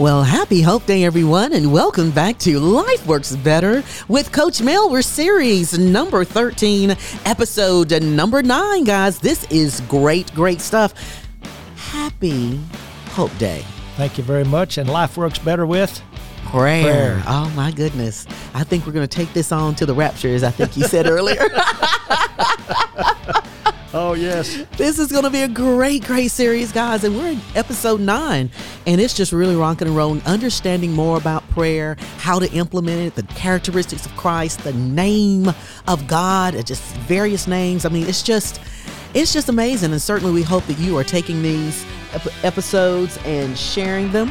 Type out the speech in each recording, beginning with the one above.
Well, happy Hope Day, everyone, and welcome back to Life Works Better with Coach Mel. We're series number 13, episode number 9, guys. This is great, great stuff. Happy Hope Day. Thank you very much. And Life Works Better with Prayer. Prayer. Oh, my goodness. I think we're going to take this on to the rapture, as I think you said earlier. Oh, yes. This is going to be a great, great series, guys. And we're in episode nine. And it's just really rocking and rolling, understanding more about prayer, how to implement it, the characteristics of Christ, the name of God, just various names. I mean, it's just. It's just amazing, and certainly we hope that you are taking these ep- episodes and sharing them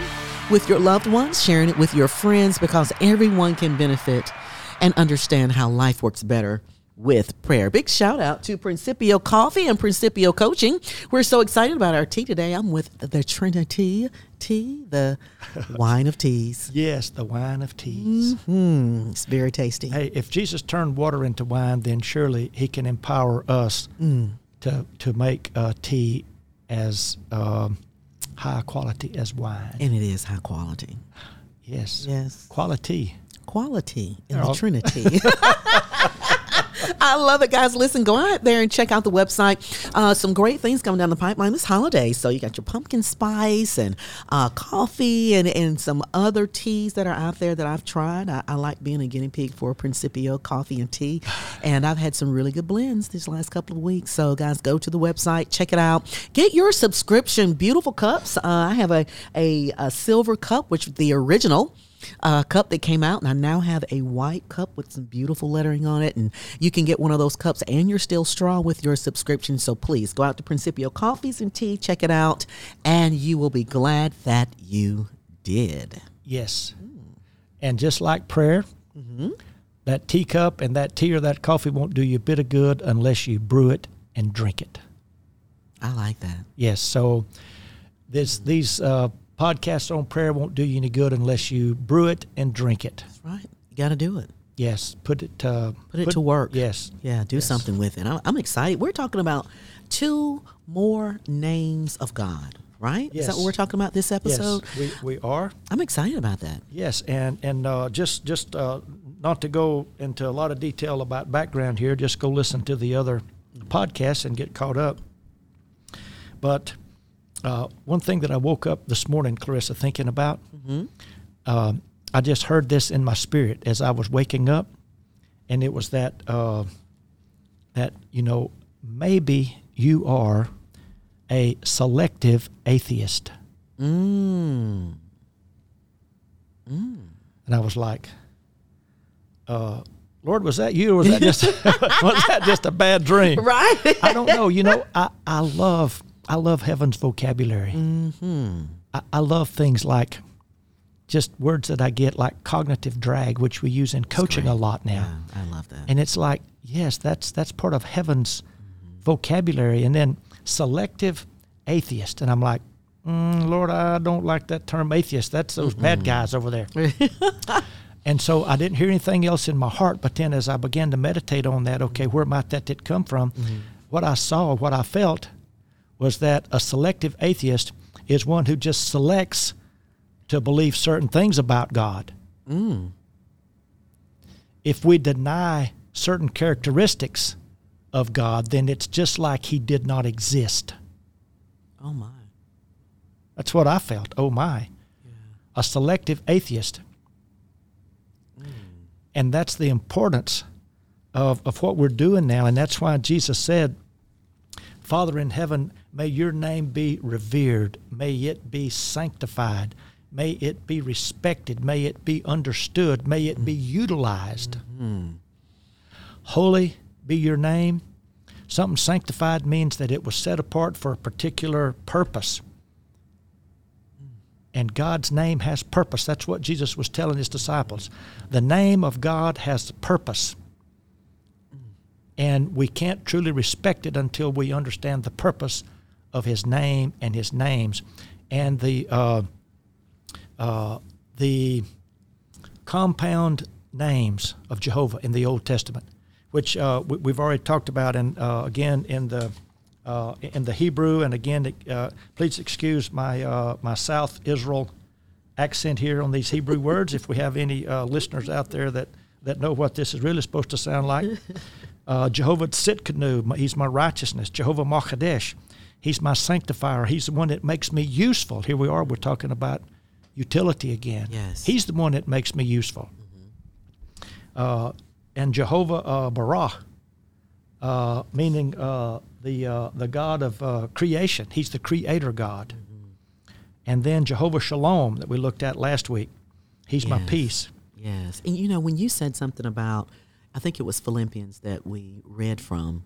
with your loved ones, sharing it with your friends, because everyone can benefit and understand how life works better with prayer. Big shout out to Principio Coffee and Principio Coaching. We're so excited about our tea today. I'm with the Trinity tea, the wine of teas. Yes, the wine of teas. Mm, it's very tasty. Hey, if Jesus turned water into wine, then surely he can empower us to, to make uh, tea as um, high quality as wine. And it is high quality. Yes. Yes. Quality. Quality in the Oh. Trinity. I love it, guys. Listen, go out there and check out the website. Uh, some great things coming down the pipeline this holiday. So you got your pumpkin spice and uh, coffee and, and some other teas that are out there that I've tried. I, I like being a guinea pig for Principio coffee and tea, and I've had some really good blends these last couple of weeks. So guys, go to the website, check it out, get your subscription. Beautiful cups. Uh, I have a, a a silver cup, which the original uh, cup that came out, and I now have a white cup with some beautiful lettering on it. And you can get one of those cups, and you're still straw with your subscription. So please go out to Principio Coffees and Tea, check it out, and you will be glad that you did. Yes. And just like prayer, Mm-hmm. that teacup and that tea or that coffee won't do you a bit of good unless you brew it and drink it. I like that. Yes. So this these uh, podcasts on prayer won't do you any good unless you brew it and drink it. That's right. You got to do it. Yes. Put it uh, Put it to work. Yes. Yeah, do something with it. I'm, I'm excited. We're talking about two more names of God, right? Is that what we're talking about this episode? Yes. We, we are. I'm excited about that. Yes. And and uh, just just uh, not to go into a lot of detail about background here. Just go listen to the other podcasts and get caught up. But uh, one thing that I woke up this morning, Clarissa, thinking about, um, I just heard this in my spirit as I was waking up, and it was that uh, that you know maybe you are a selective atheist, Mm. and I was like, uh, "Lord, was that you, or was that just was that just a bad dream?" Right? I don't know. You know, I, I love I love heaven's vocabulary. Mm-hmm. I, I love things like just words that I get like cognitive drag, which we use in coaching a lot now. Yeah, I love that. And it's like, yes, that's that's part of heaven's vocabulary. And then selective atheist, and I'm like, mm, Lord, I don't like that term atheist. That's those bad guys over there. and so I didn't hear anything else in my heart. But then as I began to meditate on that, okay, where might that did come from? What I saw, what I felt, was that a selective atheist is one who just selects to believe certain things about God. Mm. If we deny certain characteristics of God, then it's just like He did not exist. oh my. That's what I felt. Oh my. Yeah. A selective atheist. Mm. And that's the importance of, of what we're doing now. And that's why Jesus said, Father in heaven, may your name be revered. May it be sanctified. May it be respected. May it be understood. May it be mm-hmm. utilized. Mm-hmm. Holy be your name. Something sanctified means that it was set apart for a particular purpose. Mm. And God's name has purpose. That's what Jesus was telling his disciples. The name of God has purpose. Mm. And we can't truly respect it until we understand the purpose of his name and his names. And the, uh, uh, the compound names of Jehovah in the Old Testament, which uh, we, we've already talked about, and uh, again in the uh, in the Hebrew, and again, uh, please excuse my uh, my South Israel accent here on these Hebrew words. If we have any uh, listeners out there that, that know what this is really supposed to sound like, uh, Jehovah Tsidkenu, he's my righteousness. Jehovah Makadesh, he's my sanctifier. He's the one that makes me useful. Here we are, we're talking about utility again. Yes. He's the one that makes me useful. Uh, and Jehovah uh, Barah, uh, meaning uh, the uh, the God of uh, creation. He's the creator God. And then Jehovah Shalom that we looked at last week. He's my peace. Yes. And you know, when you said something about, I think it was Philippians that we read from,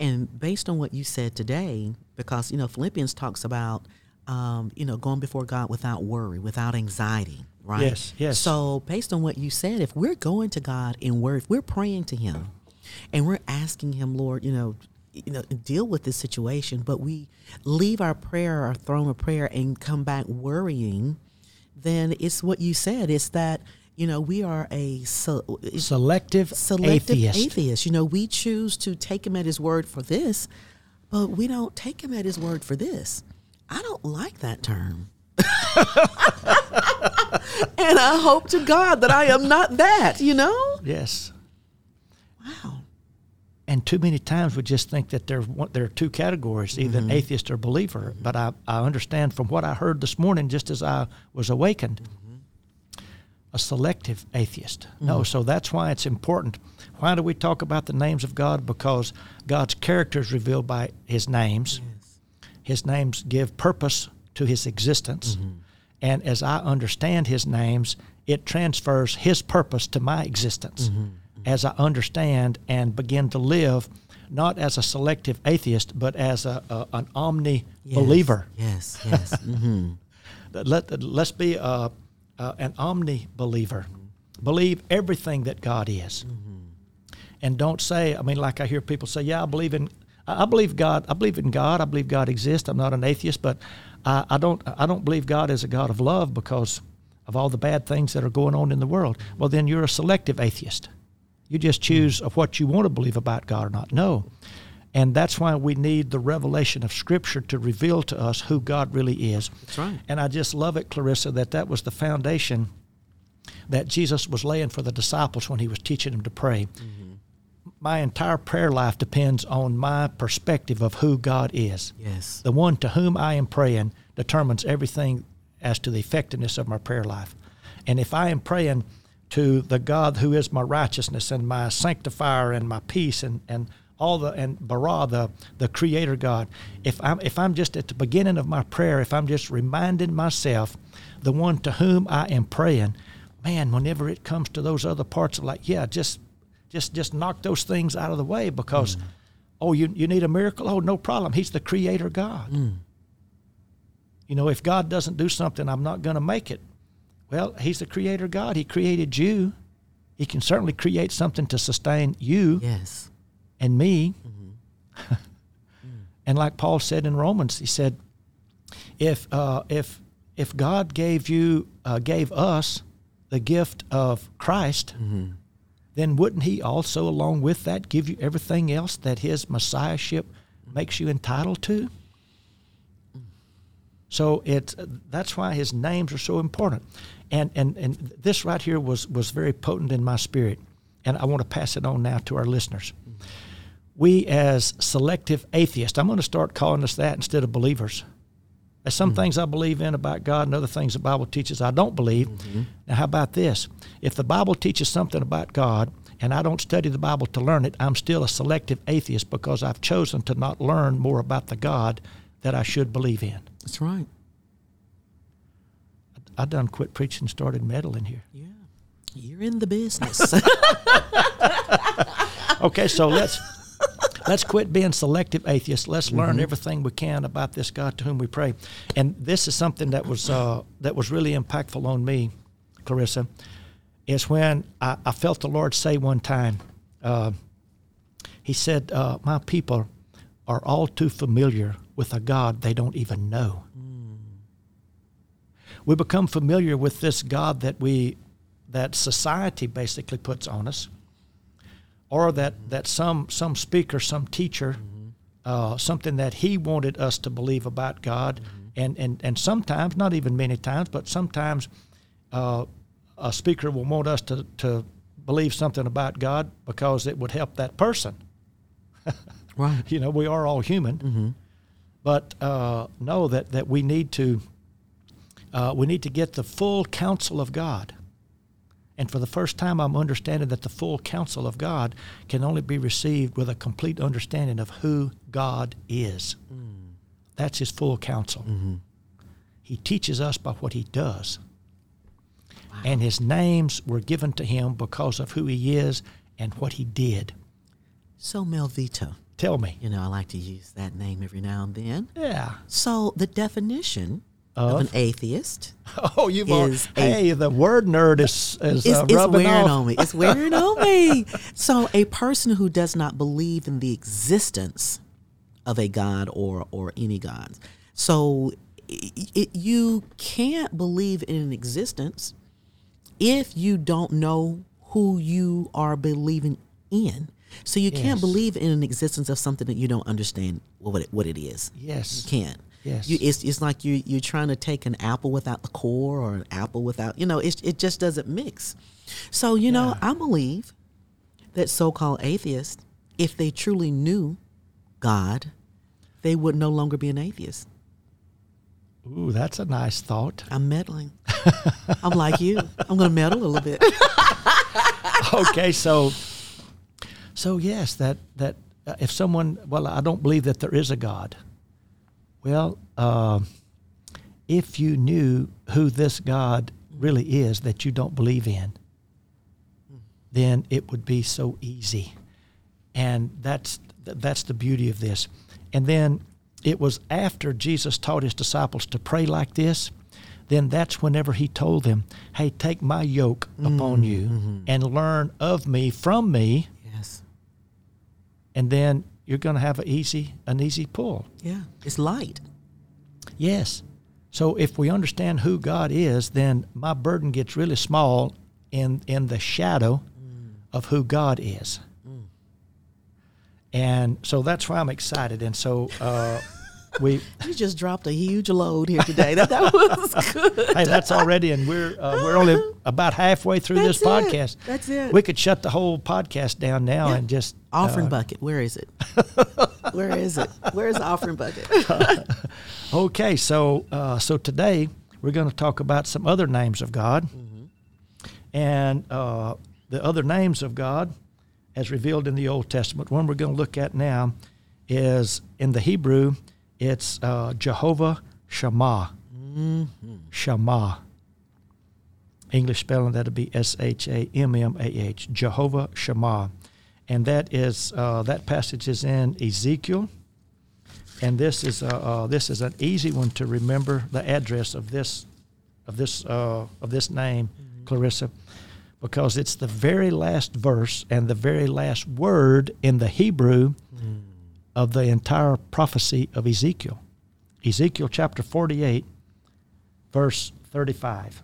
and based on what you said today, because, you know, Philippians talks about, um, you know, going before God without worry, without anxiety, right? Yes, yes. So, based on what you said, if we're going to God in worry, if we're praying to Him and we're asking Him, Lord, you know, you know, deal with this situation, but we leave our prayer, our throne of prayer, and come back worrying, then it's what you said. It's that you know we are a so, Selective, selective atheist. atheist. You know, we choose to take him at his word for this, but we don't take him at his word for this. I don't like that term. and I hope to God that I am not that, you know? Yes. Wow. And too many times we just think that there there are two categories, either Mm-hmm. an atheist or believer. But I, I understand from what I heard this morning, just as I was awakened, Mm-hmm. A selective atheist. No, mm-hmm. so that's why it's important. Why do we talk about the names of God? Because God's character is revealed by His names. His names give purpose to His existence. Mm-hmm. And as I understand His names, it transfers His purpose to my existence. Mm-hmm. As I understand and begin to live, not as a selective atheist, but as a, a an omni Yes. believer. Yes, yes. hmm Let, let's be a, uh, an omni believer. Believe everything that God is. And don't say, I mean, like I hear people say, yeah, I believe in, I believe God, I believe in God, I believe God exists. I'm not an atheist, but I, I don't, I don't believe God is a God of love because of all the bad things that are going on in the world. Well, then you're a selective atheist. You just choose of what you want to believe about God or not. No. And that's why we need the revelation of Scripture to reveal to us who God really is. That's right. And I just love it, Clarissa, that that was the foundation that Jesus was laying for the disciples when he was teaching them to pray. Mm-hmm. My entire prayer life depends on my perspective of who God is. Yes. The one to whom I am praying determines everything as to the effectiveness of my prayer life. And if I am praying to the God who is my righteousness and my sanctifier and my peace and, and all the and bara the the creator God, if I'm if I'm just at the beginning of my prayer, if I'm just reminding myself the one to whom I am praying, man, whenever it comes to those other parts of like, yeah, just just just knock those things out of the way because mm. oh you you need a miracle? Oh no problem. He's the creator God. Mm. You know, if God doesn't do something, I'm not going to make it. Well, He's the creator God. He created you. He can certainly create something to sustain you Yes. And me. and like Paul said in Romans, he said, if uh, if if God gave you uh, gave us the gift of Christ, then wouldn't He also, along with that, give you everything else that His Messiahship makes you entitled to? So it's that's why His names are so important, and and and this right here was was very potent in my spirit, and I want to pass it on now to our listeners we as selective atheists, I'm going to start calling us that instead of believers. There's some mm-hmm. things I believe in about God and other things the Bible teaches I don't believe. Mm-hmm. Now, how about this? If the Bible teaches something about God and I don't study the Bible to learn it, I'm still a selective atheist because I've chosen to not learn more about the God that I should believe in. That's right. I done quit preaching and started meddling here. Yeah. You're in the business. Okay, so let's let's quit being selective atheists. Let's learn everything we can about this God to whom we pray. And this is something that was uh, that was really impactful on me, Clarissa. Is when I, I felt the Lord say one time, uh, He said, uh, "My people are all too familiar with a God they don't even know." We become familiar with this God that we that society basically puts on us or that, that some some speaker, some teacher, uh, something that he wanted us to believe about God, and, and and sometimes, not even many times, but sometimes uh, a speaker will want us to, to believe something about God because it would help that person. Right. you know, we are all human, Mm-hmm. but uh, know that that we need to uh, we need to get the full counsel of God. And for the first time, I'm understanding that the full counsel of God can only be received with a complete understanding of who God is. That's His full counsel. He teaches us by what He does. And His names were given to Him because of who He is and what He did. So Melvita, Tell me. you know, I like to use that name every now and then. Yeah. So the definition of, Of? an atheist Oh, you've al- Is a- hey, the word nerd is, is It's, uh, it's wearing off. on me. It's wearing on me. So, a person who does not believe in the existence of a god or or any gods. So, i it, you can't believe in an existence if you don't know who you are believing in. So, you can't believe in an existence of something that you don't understand what it, what it is. Yes. You can't. Yes. You, it's, it's like you, you're trying to take an apple without the core or an apple without, you know, it, it just doesn't mix. So, you know, I believe that so called atheists, if they truly knew God, they would no longer be an atheist. Ooh, that's a nice thought. I'm meddling. I'm like you. I'm going to meddle a little bit. okay, so so yes, that that uh, if someone, well, I don't believe that there is a God. Well, uh, if you knew who this God really is that you don't believe in, then it would be so easy, and that's that's the beauty of this. And then it was after Jesus taught his disciples to pray like this then that's whenever he told them, Hey, take my yoke upon you and learn of me from me, yes. and then you're going to have an easy, an easy pull. Yeah. It's light. Yes. So if we understand who God is, then my burden gets really small in in the shadow of who God is. And so that's why I'm excited. And so uh, we You just dropped a huge load here today. That, that was good. hey, that's already, and we're uh, we're only about halfway through this it. podcast. That's it. We could shut the whole podcast down now Yeah. and just Offering uh, bucket. Where is it? Where is it? Where's the offering bucket? Okay, so uh, so today we're going to talk about some other names of God, and uh, the other names of God, as revealed in the Old Testament. One we're going to look at now is in the Hebrew, it's uh, Jehovah Shammah. Shammah. English spelling that'd be S H A M M A H. Jehovah Shammah, and that is uh, that passage is in Ezekiel and this is uh, uh, this is an easy one to remember the address of this of this uh, of this name, Clarissa, because it's the very last verse and the very last word in the Hebrew of the entire prophecy of Ezekiel. Ezekiel chapter 48, verse 35.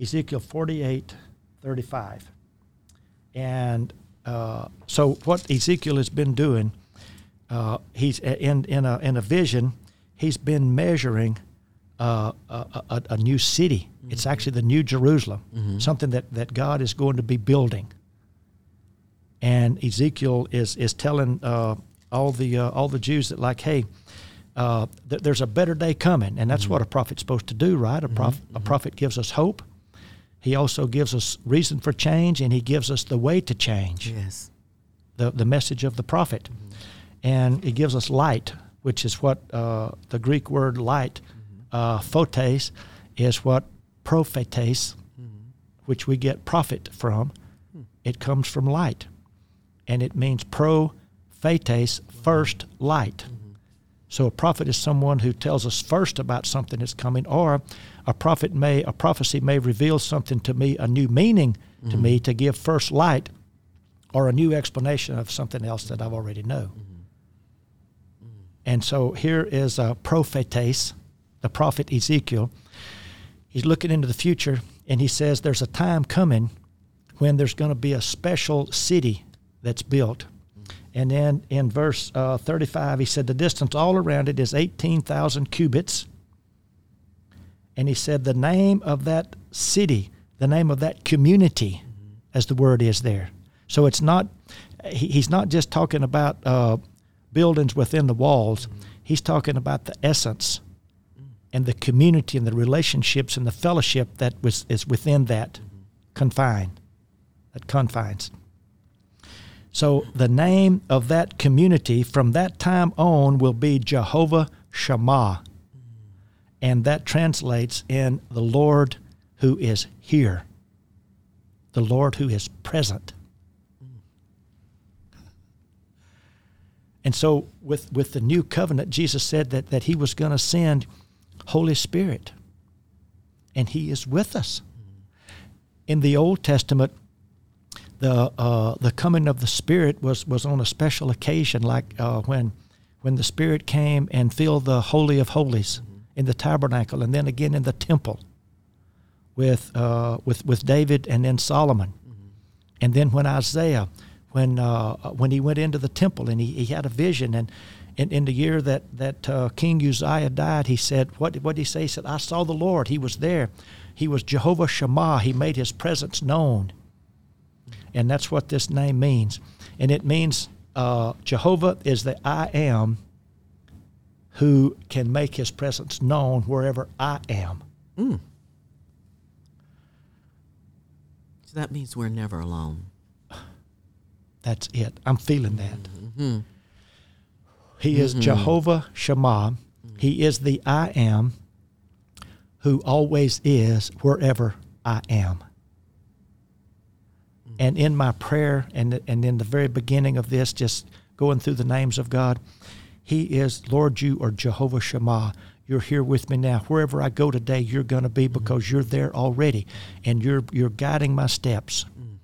Ezekiel 48, 35. And uh, so what Ezekiel has been doing uh, he's in in a in a vision. He's been measuring uh, a, a, a new city. It's actually the New Jerusalem, something that, that God is going to be building. And Ezekiel is is telling uh, all the uh, all the Jews that like, hey, uh, th- there's a better day coming, and that's what a prophet's supposed to do, right? A, prof- a prophet gives us hope. He also gives us reason for change, and he gives us the way to change yes. the, the message of the prophet. And it gives us light, which is what uh, the Greek word light, uh, photes, is what prophetes, which we get prophet from. It comes from light. And it means pro prophetes, first light. So a prophet is someone who tells us first about something that's coming, or a prophet may a prophecy may reveal something to me, a new meaning to mm-hmm. me to give first light, or a new explanation of something else that I've already know. Mm-hmm. And so here is a prophetes, the prophet Ezekiel. He's looking into the future, and he says there's a time coming when there's going to be a special city that's built. And then in verse uh, 35, he said the distance all around it is 18,000 cubits, And he said, the name of that city, the name of that community, as the word is there. So it's not, he, he's not just talking about uh, buildings within the walls, he's talking about the essence and the community and the relationships and the fellowship that was is within that confine, that confines. So the name of that community from that time on will be Jehovah Shammah. And that translates in the Lord who is here, the Lord who is present. And so with, with the new covenant, Jesus said that, that he was going to send Holy Spirit. And he is with us. In the Old Testament, the uh, the coming of the Spirit was, was on a special occasion, like uh, when when the Spirit came and filled the Holy of Holies mm-hmm. in the tabernacle, and then again in the temple with uh, with with David and then Solomon, mm-hmm. and then when Isaiah, when uh, when he went into the temple and he, he had a vision and. In, in the year that that uh, King Uzziah died, he said, "What what did he say?" He said, "I saw the Lord. He was there. He was Jehovah Shammah. He made His presence known." And that's what this name means. And it means uh, Jehovah is the I am who can make his presence known wherever I am. Mm. So that means we're never alone. That's it. I'm feeling that. Mm-hmm. He is mm-hmm. Jehovah Shammah. Mm-hmm. He is the I am who always is wherever I am. And in my prayer and, and in the very beginning of this, just going through the names of God, He is Lord, you or Jehovah Shammah. You're here with me now. Wherever I go today, you're going to be mm-hmm. because you're there already, and you're you're guiding my steps. Mm.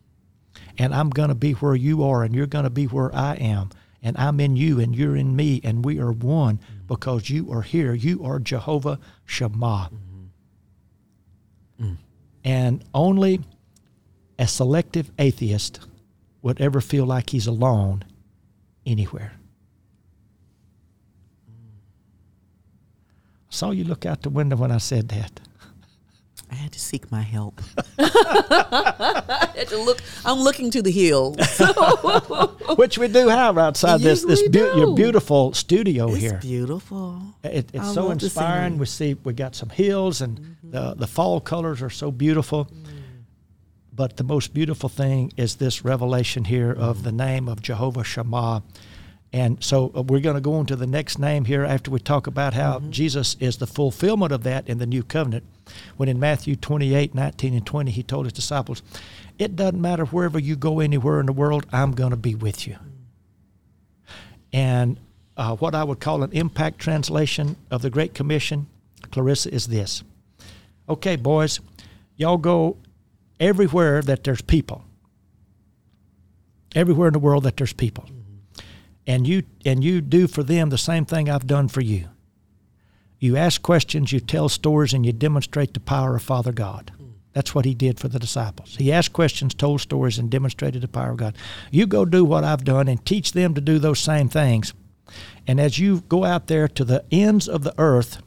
And I'm going to be where you are, and you're going to be where I am, and I'm in you, and you're in me, and we are one mm-hmm. because you are here. You are Jehovah Shammah. Mm. And only a selective atheist would ever feel like he's alone anywhere. I saw you look out the window when I said that. I had to seek my help. I had to look. I'm looking to the hills, which we do have outside yes, this this be- your beautiful studio it's here. Beautiful. It, it's I so inspiring. We see we got some hills, and mm-hmm. the the fall colors are so beautiful. Mm-hmm. But the most beautiful thing is this revelation here of the name of Jehovah Shammah. And so uh, we're going to go on to the next name here after we talk about how mm-hmm. Jesus is the fulfillment of that in the new covenant. When in Matthew 28 19 and 20, he told his disciples, It doesn't matter wherever you go anywhere in the world, I'm going to be with you. And uh, what I would call an impact translation of the Great Commission, Clarissa, is this. Okay, boys, y'all go everywhere that there's people. Everywhere in the world that there's people. Mm-hmm. And you and you do for them the same thing I've done for you. You ask questions, you tell stories, and you demonstrate the power of Father God. That's what he did for the disciples. He asked questions, told stories, and demonstrated the power of God. You go do what I've done and teach them to do those same things. And as you go out there to the ends of the earth,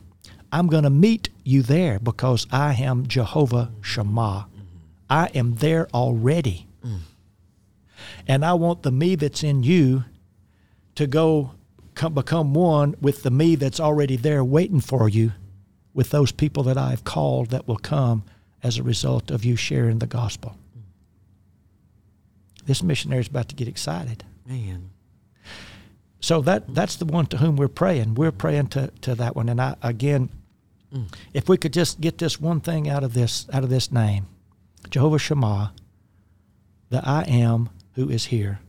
I'm going to meet you there because I am Jehovah Shammah. I am there already. Mm. And I want the me that's in you to go come, become one with the me that's already there waiting for you with those people that I've called that will come as a result of you sharing the gospel. This missionary is about to get excited. Man. So that that's the one to whom we're praying. We're praying to, to that one. And I again, mm. if we could just get this one thing out of this out of this name, Jehovah Shammah, the I am who is here.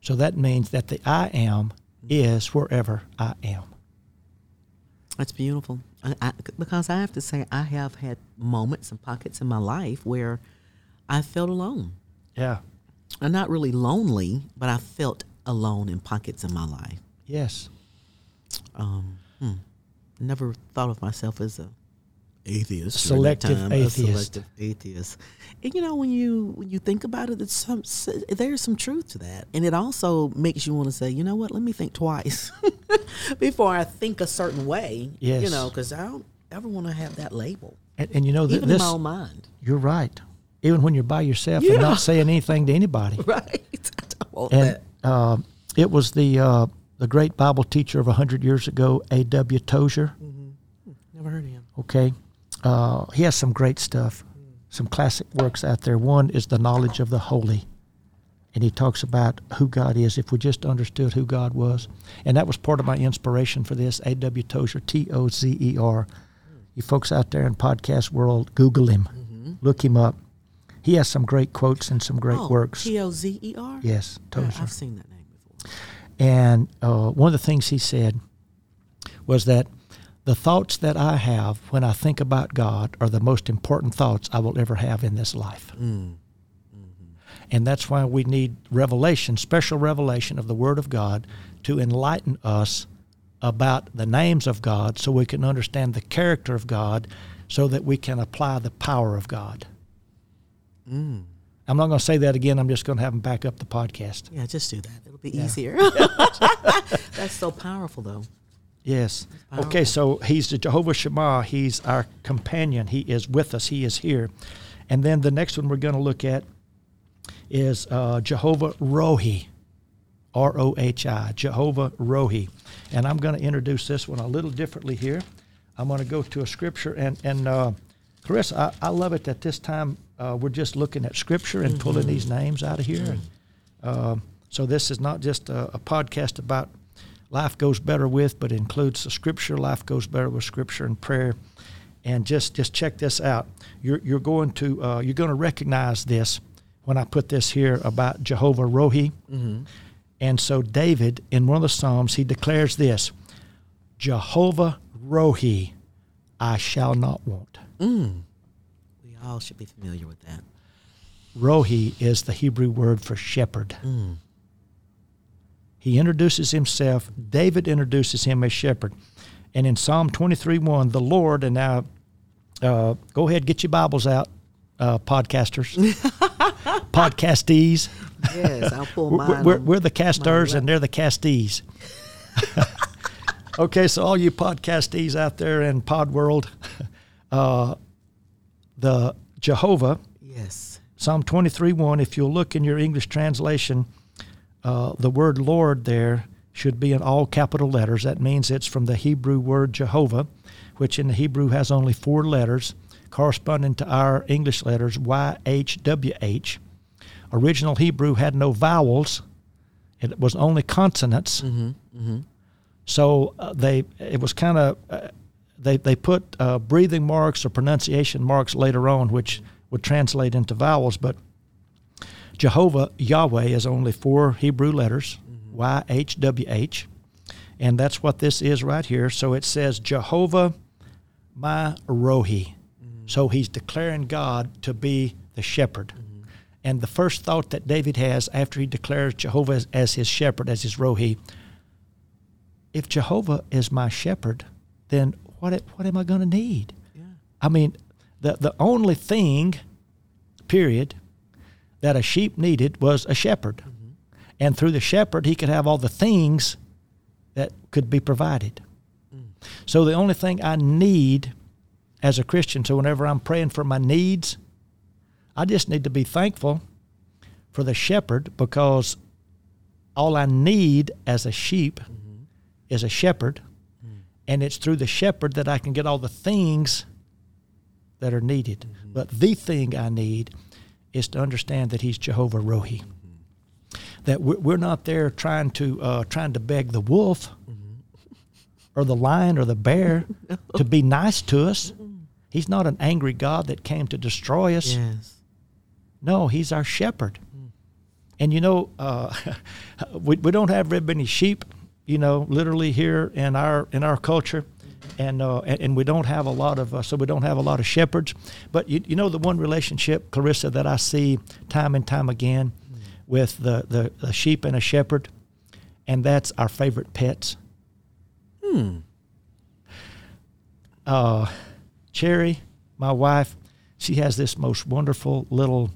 So that means that the I am is wherever I am. That's beautiful. I, I, because I have to say, I have had moments and pockets in my life where I felt alone. Yeah. I'm not really lonely, but I felt alone in pockets in my life. Yes. Um, hmm. Never thought of myself as a atheist, selective time, atheist, selective atheist. And you know, when you when you think about it, it's some there's some truth to that, and it also makes you want to say, you know what, let me think twice before I think a certain way. Yes. you know, because I don't ever want to have that label. And, and you know that Even this. in my own mind. You're right. Even when you're by yourself Yeah. and not saying anything to anybody. Right. I don't want And that. uh, it was the uh, the great Bible teacher of hundred years ago, A. W. Tozer. Never heard of him. Okay, uh, he has some great stuff, some classic works out there. One is the knowledge of the holy, and he talks about who God is. If we just understood who God was, and that was part of my inspiration for this. A. W. Tozer, T O Z E R. You folks out there in podcast world, Google him, look him up. He has some great quotes and some great oh, works. T O Z E R? Yes, Tozer. I've seen that name before. And uh, one of the things he said was that the thoughts that I have when I think about God are the most important thoughts I will ever have in this life. Mm. Mm-hmm. And that's why we need revelation, special revelation of the Word of God to enlighten us about the names of God so we can understand the character of God so that we can apply the power of God. Mm. I'm not going to say that again. I'm just going to have him back up the podcast. Yeah, just do that. It'll be Yeah. easier. That's so powerful, though. Yes. Okay, so he's the Jehovah Shema. He's our companion. He is with us. He is here. And then the next one we're going to look at is uh, Jehovah Rohi, R O H I, Jehovah Rohi. And I'm going to introduce this one a little differently here. I'm going to go to a scripture. And, and uh, Clarissa, I, I love it that this time uh, we're just looking at scripture and pulling these names out of here. And, uh, so this is not just a, a podcast about life goes better with, but includes the scripture. Life goes better with scripture and prayer. And just just check this out. You're you're going to uh, you're going to recognize this when I put this here about Jehovah Rohi. Mm-hmm. And so David in one of the psalms he declares this: Jehovah Rohi, I shall not want. Mm. We all should be familiar with that. Rohi is the Hebrew word for shepherd. Mm. He introduces himself. David introduces him as shepherd. And in Psalm 23 1, the Lord, and now uh, go ahead, get your Bibles out, uh, podcasters, podcastees. Yes, I'll pull We're, mine. we're, we're the casters and they're the castees. okay, so all you podcastees out there in pod world, uh, the Jehovah, yes. Psalm 23 1, if you'll look in your English translation, uh, the word Lord there should be in all capital letters. That means it's from the Hebrew word Jehovah, which in the Hebrew has only four letters, corresponding to our English letters YHWH. Original Hebrew had no vowels, it was only consonants. So uh, they it was kind of uh, they they put uh, breathing marks or pronunciation marks later on, which would translate into vowels. But Jehovah Yahweh is only four Hebrew letters, mm-hmm. Y H W H, and that's what this is right here. So it says Jehovah my Rohi. Mm-hmm. So he's declaring God to be the shepherd. Mm-hmm. And the first thought that David has after he declares Jehovah as, as his shepherd, as his Rohi, if Jehovah is my shepherd, then what what am I going to need? Yeah. I mean, the the only thing, period, that a sheep needed was a shepherd, mm-hmm. and through the shepherd he could have all the things that could be provided. Mm. So the only thing I need as a Christian, so whenever I'm praying for my needs, I just need to be thankful for the shepherd because all I need as a sheep mm-hmm. is a shepherd, mm. and it's through the shepherd that I can get all the things that are needed. Mm-hmm. But the thing I need is to understand that He's Jehovah Rohi. That we're not there trying to uh, trying to beg the wolf or the lion or the bear to be nice to us. He's not an angry God that came to destroy us. Yes. No, he's our shepherd. And you know, uh, we, we don't have very many sheep, you know, literally here in our in our culture, and uh, and, and we don't have a lot of uh, so we don't have a lot of shepherds. But you, you know, the one relationship, Clarissa, that I see time and time again with the, the, the sheep and a shepherd, and that's our favorite pets. Hmm. uh, Cherry, my wife, she has this most wonderful little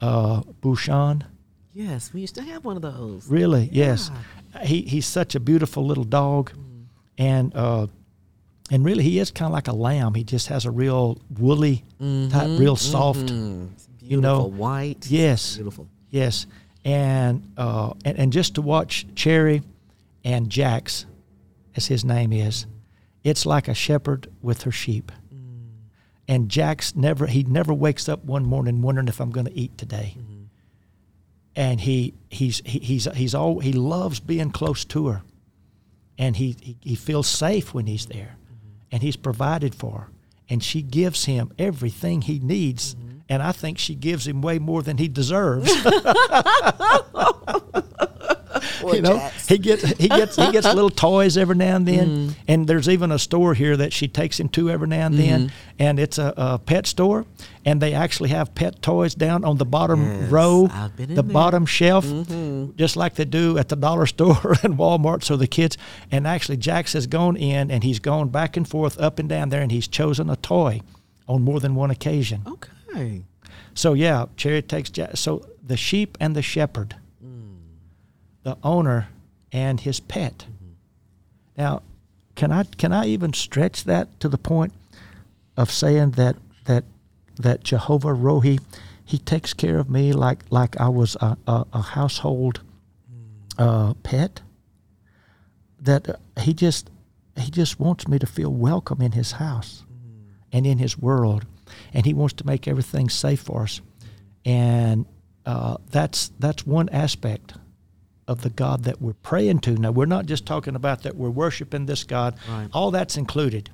uh, Bichon. Yes, we used to have one of those. Really, yes. He he's such a beautiful little dog, and uh, and really he is kind of like a lamb. He just has a real woolly type, mm-hmm, real soft. Mm-hmm. Beautiful know, white. Yes, Beautiful. yes, and uh, and and just to watch Cherry and Jax, as his name is, it's like a shepherd with her sheep. Mm. And Jax never he never wakes up one morning wondering if I'm going to eat today. Mm-hmm. And he he's he, he's he's all he loves being close to her, and he he, he feels safe when he's there, and he's provided for and she gives him everything he needs. Mm-hmm. And I think she gives him way more than he deserves. You know, Jax. he gets he gets he gets little toys every now and then, mm. and there's even a store here that she takes him to every now and then, mm-hmm. and it's a, a pet store, and they actually have pet toys down on the bottom Yes, row, I've been in the bottom shelf, mm-hmm. just like they do at the dollar store and Walmart. So the kids, and actually Jax has gone in and he's gone back and forth up and down there, and he's chosen a toy on more than one occasion. Okay. So yeah, Cherry takes Jack. So the sheep and the shepherd, the owner and his pet. Now, can I can I even stretch that to the point of saying that that that Jehovah Rohi, he takes care of me like like I was a, a, a household uh, pet. That uh, he just he just wants me to feel welcome in his house and in his world, and he wants to make everything safe for us, and uh, that's that's one aspect of the God that we're praying to. Now we're not just talking about that we're worshiping this God; Right. all that's included.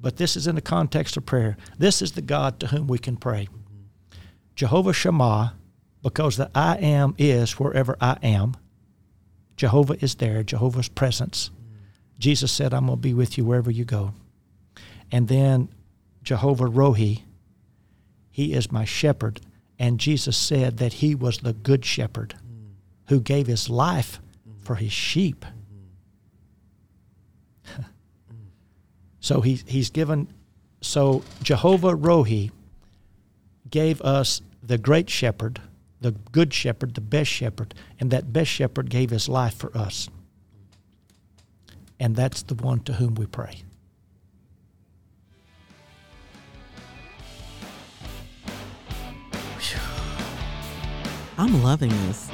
But this is in the context of prayer. This is the God to whom we can pray. Jehovah Shammah, because the I am is wherever I am. Jehovah is there, Jehovah's presence. Jesus said, I'm going to be with you wherever you go. And then Jehovah Rohi, he is my shepherd. And Jesus said that he was the good shepherd who gave his life mm-hmm. for his sheep. Mm-hmm. so he, he's given, so Jehovah Rohi gave us the great shepherd, the good shepherd, the best shepherd, and that best shepherd gave his life for us. And that's the one to whom we pray. I'm loving this.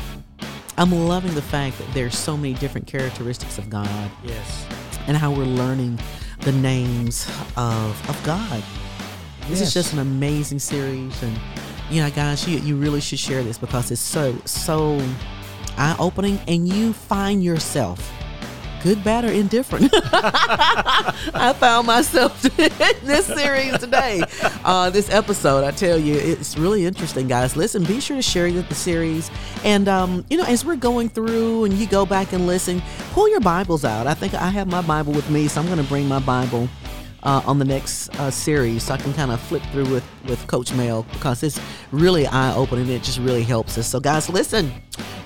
I'm loving the fact that there's so many different characteristics of God Yes. and how we're learning the names of of God. This Yes. is just an amazing series, and you know, guys, you you really should share this because it's so so eye opening, and you find yourself. Good, bad, or indifferent. I found myself in this series today. Uh, this episode, I tell you, it's really interesting, guys. Listen, be sure to share the, series. And, um, you know, as we're going through and you go back and listen, pull your Bibles out. I think I have my Bible with me, so I'm going to bring my Bible uh, on the next uh, series so I can kind of flip through with, with Coach Mel because it's really eye opening. It just really helps us. So, guys, listen.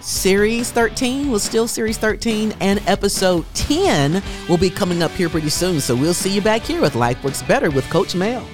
Series 13 was still Series 13, and episode 10 will be coming up here pretty soon. So, we'll see you back here with Life Works Better with Coach Mel.